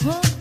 Huh?